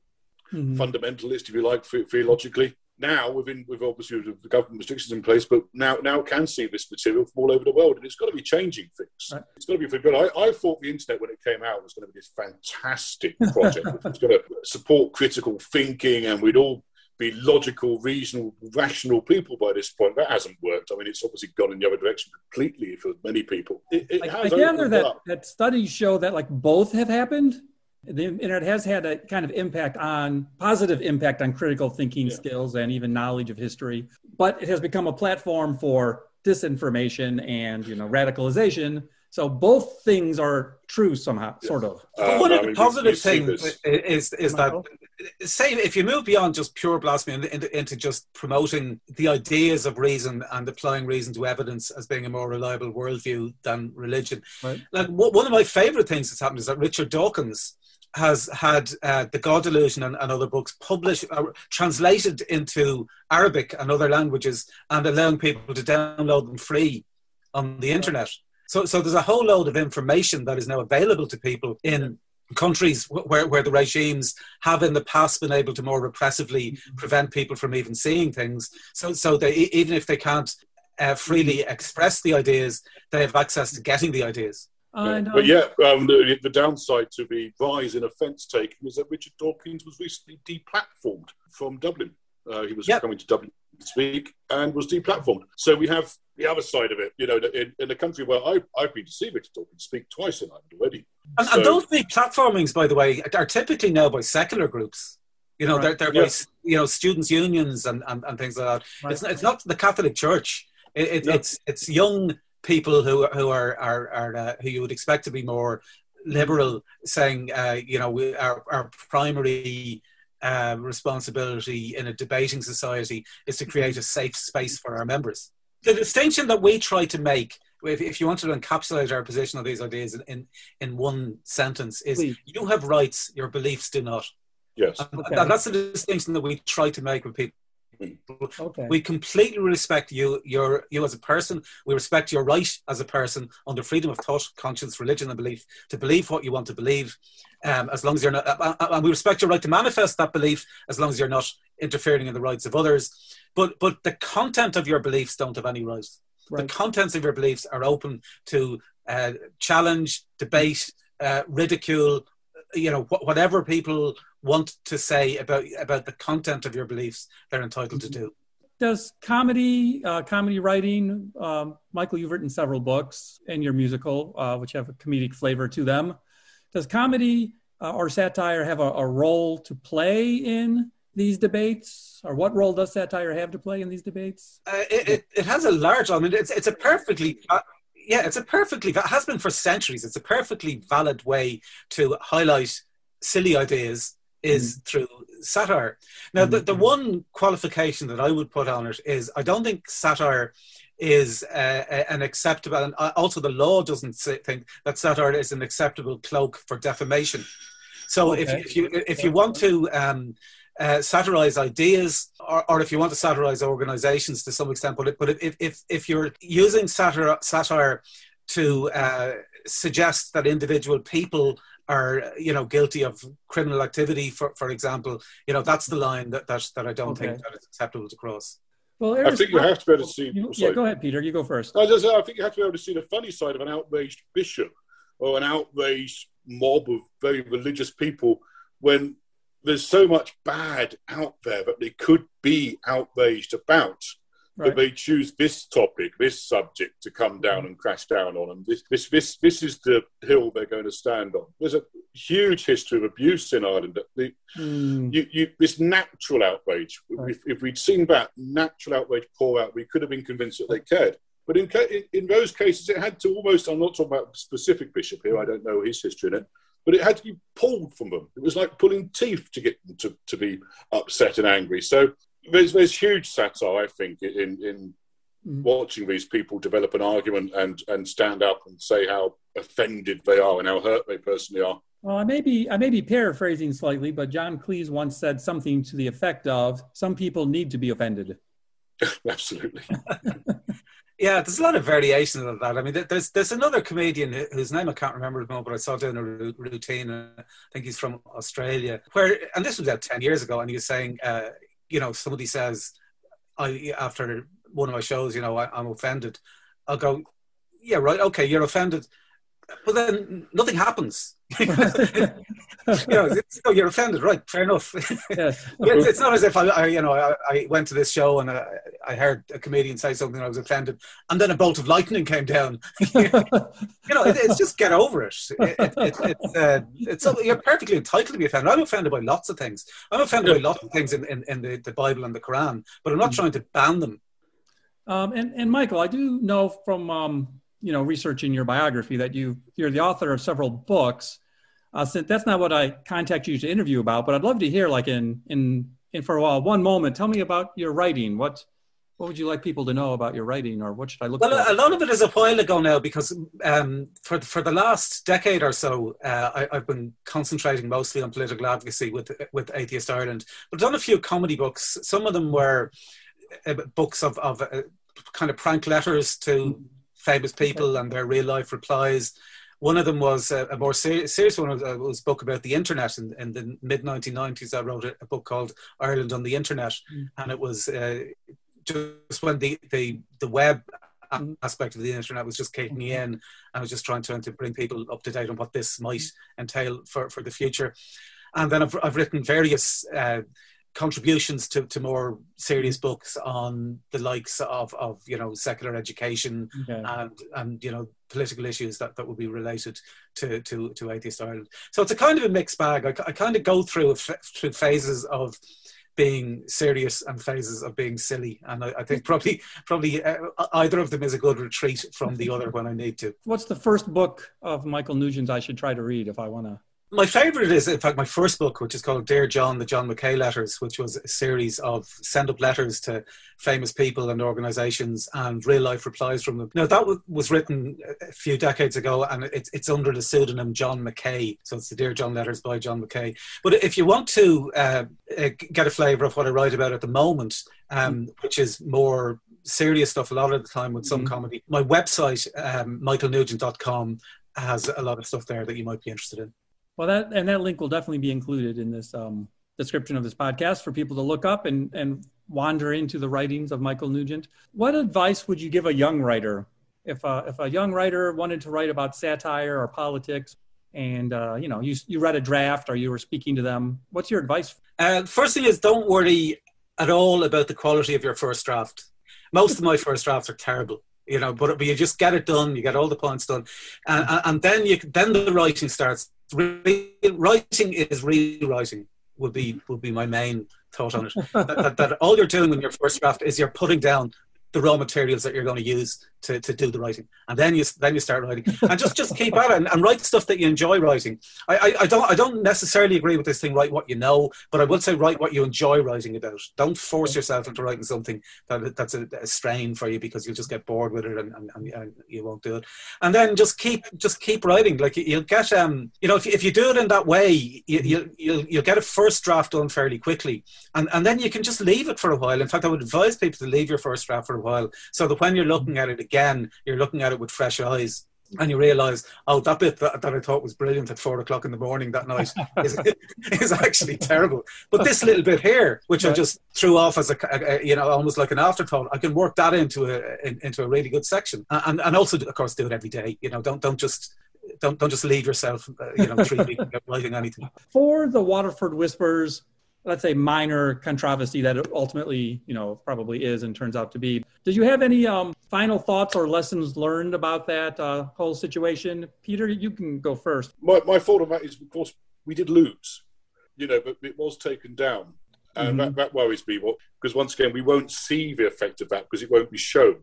mm-hmm. fundamentalist, if you like, theologically. Now, within with obviously the government restrictions in place, but now now can see this material from all over the world, and it's got to be changing things. Right. It's got to be for good. I, I thought the internet when it came out was going to be this fantastic project, which was going to support critical thinking, and we'd all be logical, reasonable, rational people by this point. That hasn't worked. I mean, it's obviously gone in the other direction completely for many people. It, it I, I gather that, that studies show that like both have happened. The internet has had a kind of impact on positive impact on critical thinking yeah. skills and even knowledge of history, but it has become a platform for disinformation and you know radicalization so both things are true somehow, sort of. But one of the positive things is is that say if you move beyond just pure blasphemy into, into just promoting the ideas of reason and applying reason to evidence as being a more reliable worldview than religion. Right. Like one of my favorite things that's happened is that Richard Dawkins has had uh, The God Delusion and, and other books published, uh, translated into Arabic and other languages, and allowing people to download them free on the internet. So, so there's a whole load of information that is now available to people in countries where, where the regimes have in the past been able to more repressively mm-hmm. prevent people from even seeing things. So, so they, even if they can't uh, freely express the ideas, they have access to getting the ideas. Yeah. But yeah, um, the, the, downside to the rise in offence taking is that Richard Dawkins was recently deplatformed from Dublin. Uh, he was yep. coming to Dublin this week and was deplatformed. So we have the other side of it. You know, in, in a country where I've, I've been to see Richard Dawkins speak twice in Ireland already. And, so, and those deplatformings, by the way, are typically now by secular groups. You know, right. they're, they're yeah. by you know students' unions and, and, and things like that. Right. It's, it's not the Catholic Church. It, it, no. It's it's young people who who are are, are uh, who you would expect to be more liberal, saying uh, you know we, our our primary uh, responsibility in a debating society is to create a safe space for our members. The distinction that we try to make, if, if you want to encapsulate our position on these ideas in, in, in one sentence, is Please. you have rights, your beliefs do not. Yes. Okay. That's the distinction that we try to make with people. Okay. We completely respect you, your you as a person. We respect your right as a person under freedom of thought, conscience, religion, and belief to believe what you want to believe, um, as long as you're not. Uh, uh, and we respect your right to manifest that belief, as long as you're not interfering in the rights of others. But but the content of your beliefs don't have any right. right. The contents of your beliefs are open to uh, challenge, debate, uh, ridicule. You know, wh- whatever people want to say about about the content of your beliefs, they're entitled to do. Does comedy, uh, comedy writing, um, Michael? You've written several books and your musical, uh, which have a comedic flavor to them. Does comedy uh, or satire have a, a, role to play in these debates, or what role does satire have to play in these debates? Uh, it, it, it, has a large. I mean, it's it's a perfectly. Uh, yeah, it's a perfectly it has been for centuries. It's a perfectly valid way to highlight silly ideas is mm. through satire. Now, mm. the, the mm-hmm. one qualification that I would put on it is I don't think satire is uh, an acceptable, and also the law doesn't say, think that satire is an acceptable cloak for defamation. So okay. if, if you if you want to um, uh, satirize ideas, or, or, if you want to satirize organizations to some extent, but, but if, if, if you're using satire, satire to uh, suggest that individual people are you know guilty of criminal activity for for example you know that's the line that that, that i don't okay. think that is acceptable to cross well, I think you have to be able to oh, see. You, yeah, go ahead, Peter. You go first. I, just, I think you have to be able to see the funny side of an outraged bishop or an outraged mob of very religious people when there's so much bad out there that they could be outraged about right. that they choose this topic, this subject to come down mm-hmm. and crash down on. And this, this, this, this is the hill they're going to stand on. There's a huge history of abuse in Ireland. The, mm. you, you, this natural outrage, right. if, if, we'd seen that natural outrage pour out, we could have been convinced that they cared. But in, in, those cases, it had to almost, I'm not talking about specific bishop here, I don't know his history in it, but it had to be pulled from them. It was like pulling teeth to get them to, to be upset and angry. So there's there's huge satire, I think, in in mm. watching these people develop an argument and and stand up and say how offended they are and how hurt they personally are. Well, I may be I may be paraphrasing slightly, but John Cleese once said something to the effect of, "Some people need to be offended." Absolutely. yeah, there's a lot of variations of that. I mean, there's there's another comedian whose name I can't remember at the moment, but I saw doing a routine. I think he's from Australia. Where and this was about ten years ago, and he was saying, uh, you know, somebody says, I after one of my shows, you know, I, I'm offended. I'll go, yeah, right, okay, you're offended but then nothing happens. you know, you're offended, right? Fair enough. Yes. it's not as if I, I you know, I, I, went to this show and I, I, heard a comedian say something and I was offended, and then a bolt of lightning came down. you know, it, it's just get over it. it, it it's, uh, it's you're perfectly entitled to be offended. I'm offended by lots of things. I'm offended by lots of things in, in, in the, the Bible and the Quran, but I'm not mm. trying to ban them. Um, and, and Michael, I do know from um, you know researching your biography that you you're the author of several books. Uh, so that's not what I contact you to interview about, but I'd love to hear like in in in for a while one moment. Tell me about your writing. What What would you like people to know about your writing, or what should I look well, for? A lot of it is a while ago now because um, for for the last decade or so, uh, I, have been concentrating mostly on political advocacy with with Atheist Ireland. But I've done a few comedy books. Some of them were uh, books of of uh, kind of prank letters to famous people and their real life replies. One of them was a, a more ser- serious one. Was, uh, was, a book about the internet in, in the mid 1990s. I wrote a, a, book called Ireland on the Internet, mm. and it was uh, just when the the the web mm-hmm. aspect of the internet was just kicking in. I was just trying to, to bring people up to date on what this might entail for, for the future. And then I've, I've written various uh, contributions to, to more serious books on the likes of, of you know secular education okay. and and you know political issues that, that will be related to, to, to atheist Ireland. So it's a kind of a mixed bag. I, I kind of go through through phases of being serious and phases of being silly. And I, I think probably probably uh, either of them is a good retreat from the other when I need to. What's the first book of Michael Nugent I should try to read if I want to? My favorite is, in fact, my first book, which is called Dear John, the John McKay Letters, which was a series of send up letters to famous people and organizations and real life replies from them. Now, that was written a few decades ago and it's, it's under the pseudonym John McKay. So it's the Dear John Letters by John McKay. But if you want to uh, uh get a flavour of what I write about at the moment, um, which is more serious stuff a lot of the time with some mm-hmm. comedy, my website, um, michaelnugent.com, has a lot of stuff there that you might be interested in. Well, that and that link will definitely be included in this um, description of this podcast for people to look up and and wander into the writings of Michael Nugent. What advice would you give a young writer if a, if a young writer wanted to write about satire or politics? And uh, you know, you you read a draft or you were speaking to them. What's your advice? Uh, first thing is, don't worry at all about the quality of your first draft. Most of my first drafts are terrible you know but, but you just get it done you get all the points done and, and then you then the writing starts writing is rewriting would be would be my main thought on it. that, that, that, all you're doing in your first draft is you're putting down the raw materials that you're going to use to, to do the writing, and then you then you start writing, and just just keep at it and, and write stuff that you enjoy writing. I, I, I don't I don't necessarily agree with this thing. Write what you know, but I would say write what you enjoy writing about. Don't force yourself into writing something that that's a, a strain for you because you'll just get bored with it and, and, and, you won't do it. And then just keep just keep writing. Like you'll get um you know if, if you do it in that way, you, you you'll you'll get a first draft done fairly quickly, and and then you can just leave it for a while. In fact, I would advise people to leave your first draft for a while so that when you're looking at it again again, you're looking at it with fresh eyes and you realize, oh, that bit that, that, I thought was brilliant at four o'clock in the morning that night is, is actually terrible. But this little bit here, which I just threw off as a, a, you know almost like an afterthought, I can work that into a in, into a really good section, and and also of course do it every day. You know, don't don't just don't don't just leave yourself, uh, you know, three weeks writing anything. For the Waterford Whispers let's say minor controversy that it ultimately you know probably is and turns out to be did you have any um, final thoughts or lessons learned about that uh, whole situation peter you can go first my, my thought on that is of course we did lose you know but it was taken down and mm-hmm. that, that worries me because once again we won't see the effect of that because it won't be shown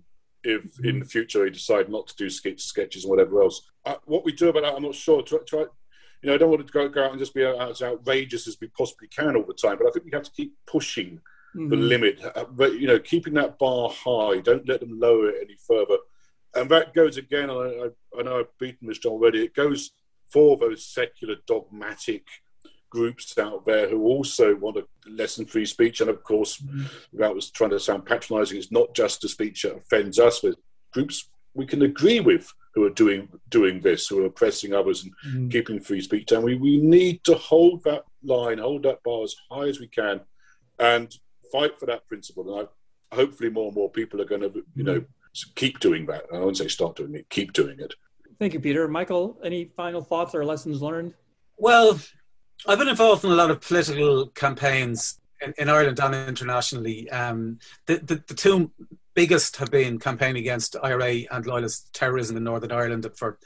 if mm-hmm. in the future they decide not to do sketches sketches and whatever else. Uh, what we do about that, I'm not sure. Try, try, you know, I don't want to go, go out and just be as outrageous as we possibly can all the time, but I think we have to keep pushing mm-hmm. the limit. Uh, but you know, keeping that bar high. Don't let them lower it any further. And that goes again. I, I know I've beaten this already. It goes for those secular dogmatic groups out there who also want to lessen free speech. And of course, mm-hmm. without was trying to sound patronising, it's not just a speech that offends us, but groups we can agree with who are doing doing this, who are oppressing others and mm. keeping free speech down. We we need to hold that line, hold that bar as high as we can, and fight for that principle. And I, hopefully, more and more people are going to, you know, keep doing that. I won't say start doing it, keep doing it. Thank you, Peter. Michael, any final thoughts or lessons learned? Well, I've been involved in a lot of political campaigns in, in Ireland and internationally. Um, the, the, the two biggest have been campaigning against IRA and loyalist terrorism in Northern Ireland for,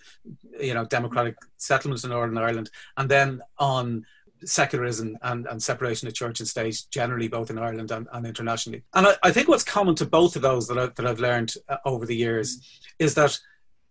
you know, democratic settlements in Northern Ireland, and then on secularism and, and separation of church and state generally, both in Ireland and, and internationally. And I, I, think what's common to both of those that, I, that I've learned uh, over the years is that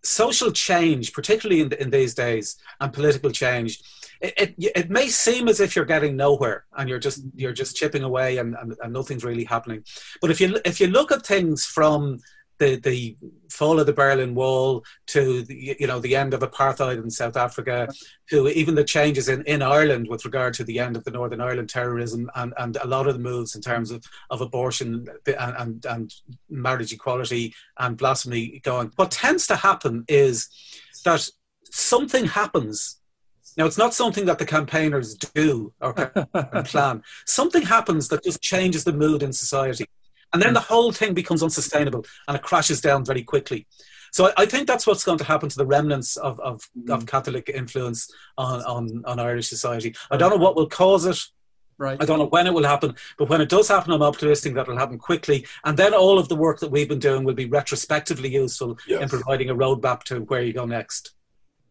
social change, particularly in, in these days, and political change, it, it, it, may seem as if you're getting nowhere and you're just you're just chipping away and, and, and nothing's really happening. But if you if you look at things from the, the fall of the Berlin Wall to the, you know the end of apartheid in South Africa to even the changes in, in Ireland with regard to the end of the Northern Ireland terrorism and, and a lot of the moves in terms of, of abortion and, and, and marriage equality and blasphemy going. What tends to happen is that something happens now, it's not something that the campaigners do or plan. Something happens that just changes the mood in society. And then the whole thing becomes unsustainable and it crashes down very quickly. So I, I think that's what's going to happen to the remnants of, of, mm. of Catholic influence on, on, on Irish society. I don't know what will cause it. Right. I don't know when it will happen, but when it does happen, I'm optimistic that it'll happen quickly. And then all of the work that we've been doing will be retrospectively useful yes. in providing a roadmap to where you go next.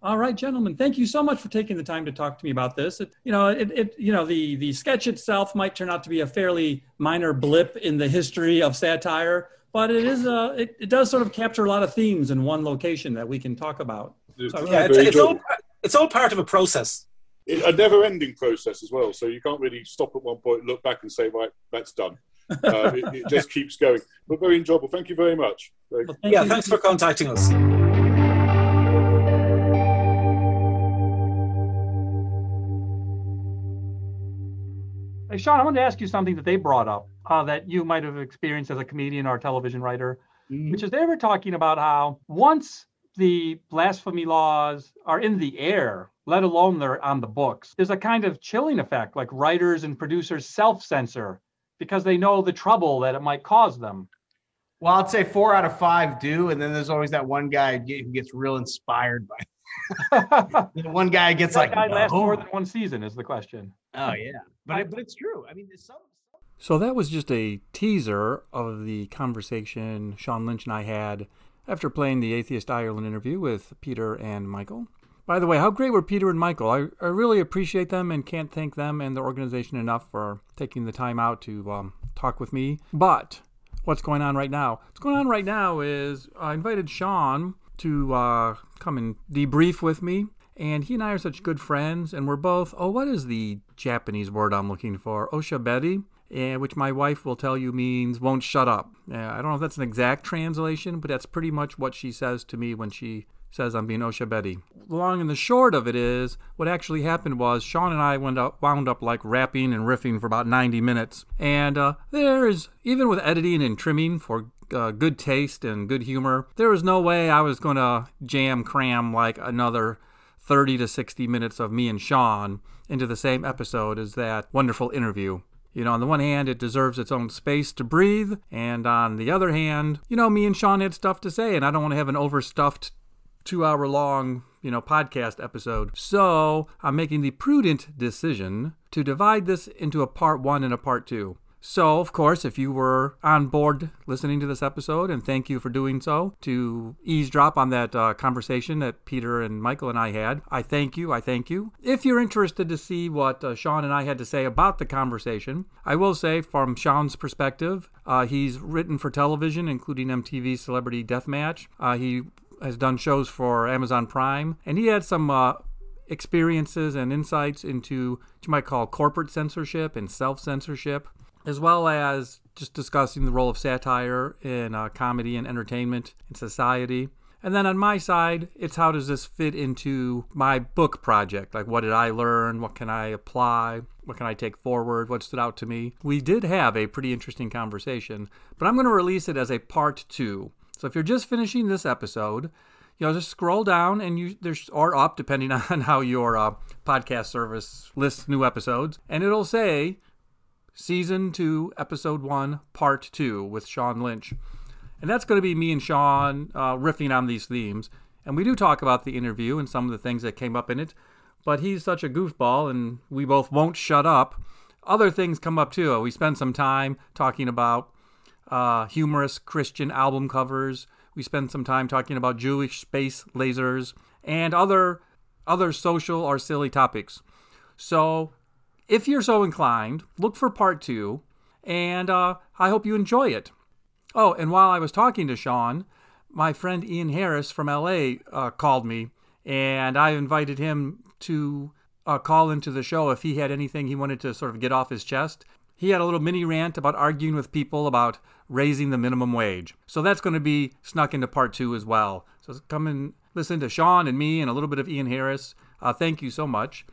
All right, gentlemen, thank you so much for taking the time to talk to me about this. It, you know, it, it, you know, the the sketch itself might turn out to be a fairly minor blip in the history of satire, but it is a, it, it does sort of capture a lot of themes in one location that we can talk about. So really yeah, it's, it's, all, it's all part of a process. a never-ending process as well. So you can't really stop at one point, look back, and say, right, that's done. Uh, it, it, just keeps going. But very enjoyable. Thank you very much. Well, thank yeah, you. thanks for contacting us. Sean, I wanted to ask you something that they brought up uh, that you might have experienced as a comedian or a television writer, mm-hmm. which is they were talking about how once the blasphemy laws are in the air, let alone they're on the books, there's a kind of chilling effect, like writers and producers self censor because they know the trouble that it might cause them. Well, I'd say four out of five do, and then there's always that one guy who gets real inspired by one guy gets that like guy lasts more than one season is the question. Oh yeah, but it, but it's true. I mean, there's some. So that was just a teaser of the conversation Sean Lynch and I had after playing the Atheist Ireland interview with Peter and Michael. By the way, how great were Peter and Michael? I, I really appreciate them and can't thank them and the organization enough for taking the time out to um, talk with me. But what's going on right now? What's going on right now is I invited Sean to uh, come and debrief with me. And he and I are such good friends, and we're both, oh, what is the Japanese word I'm looking for? Oshabedi, uh, which my wife will tell you means won't shut up. Uh, I don't know if that's an exact translation, but that's pretty much what she says to me when she says I'm being Oshabedi. Long and the short of it is, what actually happened was Sean and I wound up, wound up like rapping and riffing for about 90 minutes. And uh, there is, even with editing and trimming for uh, good taste and good humor. There was no way I was going to jam cram like another 30 to 60 minutes of me and Sean into the same episode as that wonderful interview. You know, on the one hand, it deserves its own space to breathe, and on the other hand, you know, me and Sean had stuff to say, and I don't want to have an overstuffed two hour long, you know, podcast episode. So I'm making the prudent decision to divide this into a part one and a part two. So, of course, if you were on board listening to this episode, and thank you for doing so, to eavesdrop on that uh, conversation that Peter and Michael and I had, I thank you. I thank you. If you're interested to see what uh, Sean and I had to say about the conversation, I will say from Sean's perspective, uh, he's written for television, including MTV's Celebrity Deathmatch. Uh, he has done shows for Amazon Prime, and he had some uh, experiences and insights into what you might call corporate censorship and self censorship as well as just discussing the role of satire in uh, comedy and entertainment in society. And then on my side, it's how does this fit into my book project? Like, what did I learn? What can I apply? What can I take forward? What stood out to me? We did have a pretty interesting conversation, but I'm going to release it as a part two. So if you're just finishing this episode, you know, just scroll down and you there's or up depending on how your uh, podcast service lists new episodes, and it'll say Season 2, Episode 1, Part 2 with Sean Lynch. And that's going to be me and Sean uh, riffing on these themes. And we do talk about the interview and some of the things that came up in it. But he's such a goofball, and we both won't shut up. Other things come up too. We spend some time talking about uh, humorous Christian album covers. We spend some time talking about Jewish space lasers and other other social or silly topics. So if you're so inclined, look for part two, and uh, I hope you enjoy it. Oh, and while I was talking to Sean, my friend Ian Harris from LA uh, called me, and I invited him to uh, call into the show if he had anything he wanted to sort of get off his chest. He had a little mini rant about arguing with people about raising the minimum wage. So that's going to be snuck into part two as well. So come and listen to Sean and me and a little bit of Ian Harris. Uh, thank you so much.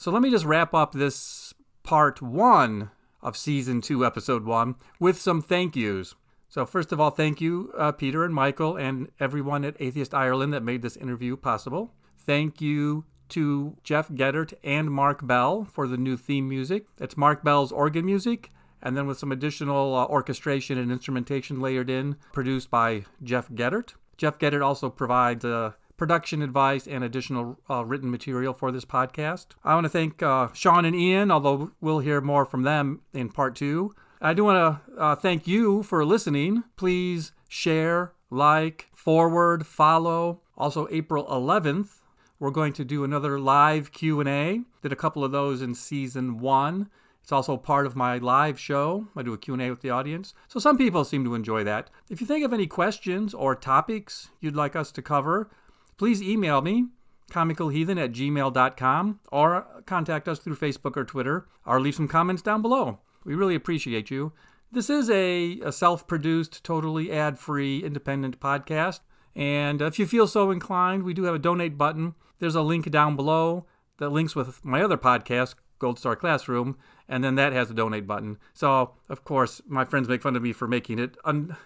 So let me just wrap up this part one of season two, episode one, with some thank yous. So, first of all, thank you, uh, Peter and Michael, and everyone at Atheist Ireland that made this interview possible. Thank you to Jeff Geddert and Mark Bell for the new theme music. It's Mark Bell's organ music, and then with some additional uh, orchestration and instrumentation layered in, produced by Jeff Geddert. Jeff Geddert also provides uh, production advice and additional uh, written material for this podcast. I want to thank uh, Sean and Ian, although we'll hear more from them in part two. I do want to uh, thank you for listening. Please share, like, forward, follow. Also, April 11th, we're going to do another live Q&A. Did a couple of those in season 1. It's also part of my live show. I do a Q&A with the audience. So some people seem to enjoy that. If you think of any questions or topics you'd like us to cover, please email me comicalheathen at gmail.com or contact us through Facebook or Twitter or leave some comments down below. We really appreciate you. This is a, a self produced, totally ad free, independent podcast. And if you feel so inclined, we do have a donate button. There's a link down below that links with my other podcast, Gold Star Classroom, and then that has a donate button. So, of course, my friends make fun of me for making it un-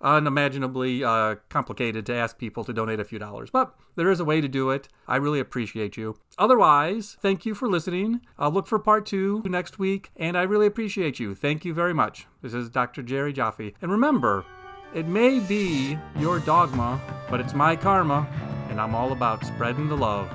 unimaginably uh, complicated to ask people to donate a few dollars, but there is a way to do it. I really appreciate you. Otherwise, thank you for listening. I'll look for part two next week, and I really appreciate you. Thank you very much. This is Dr. Jerry Jaffe. And remember, it may be your dogma, but it's my karma, and I'm all about spreading the love.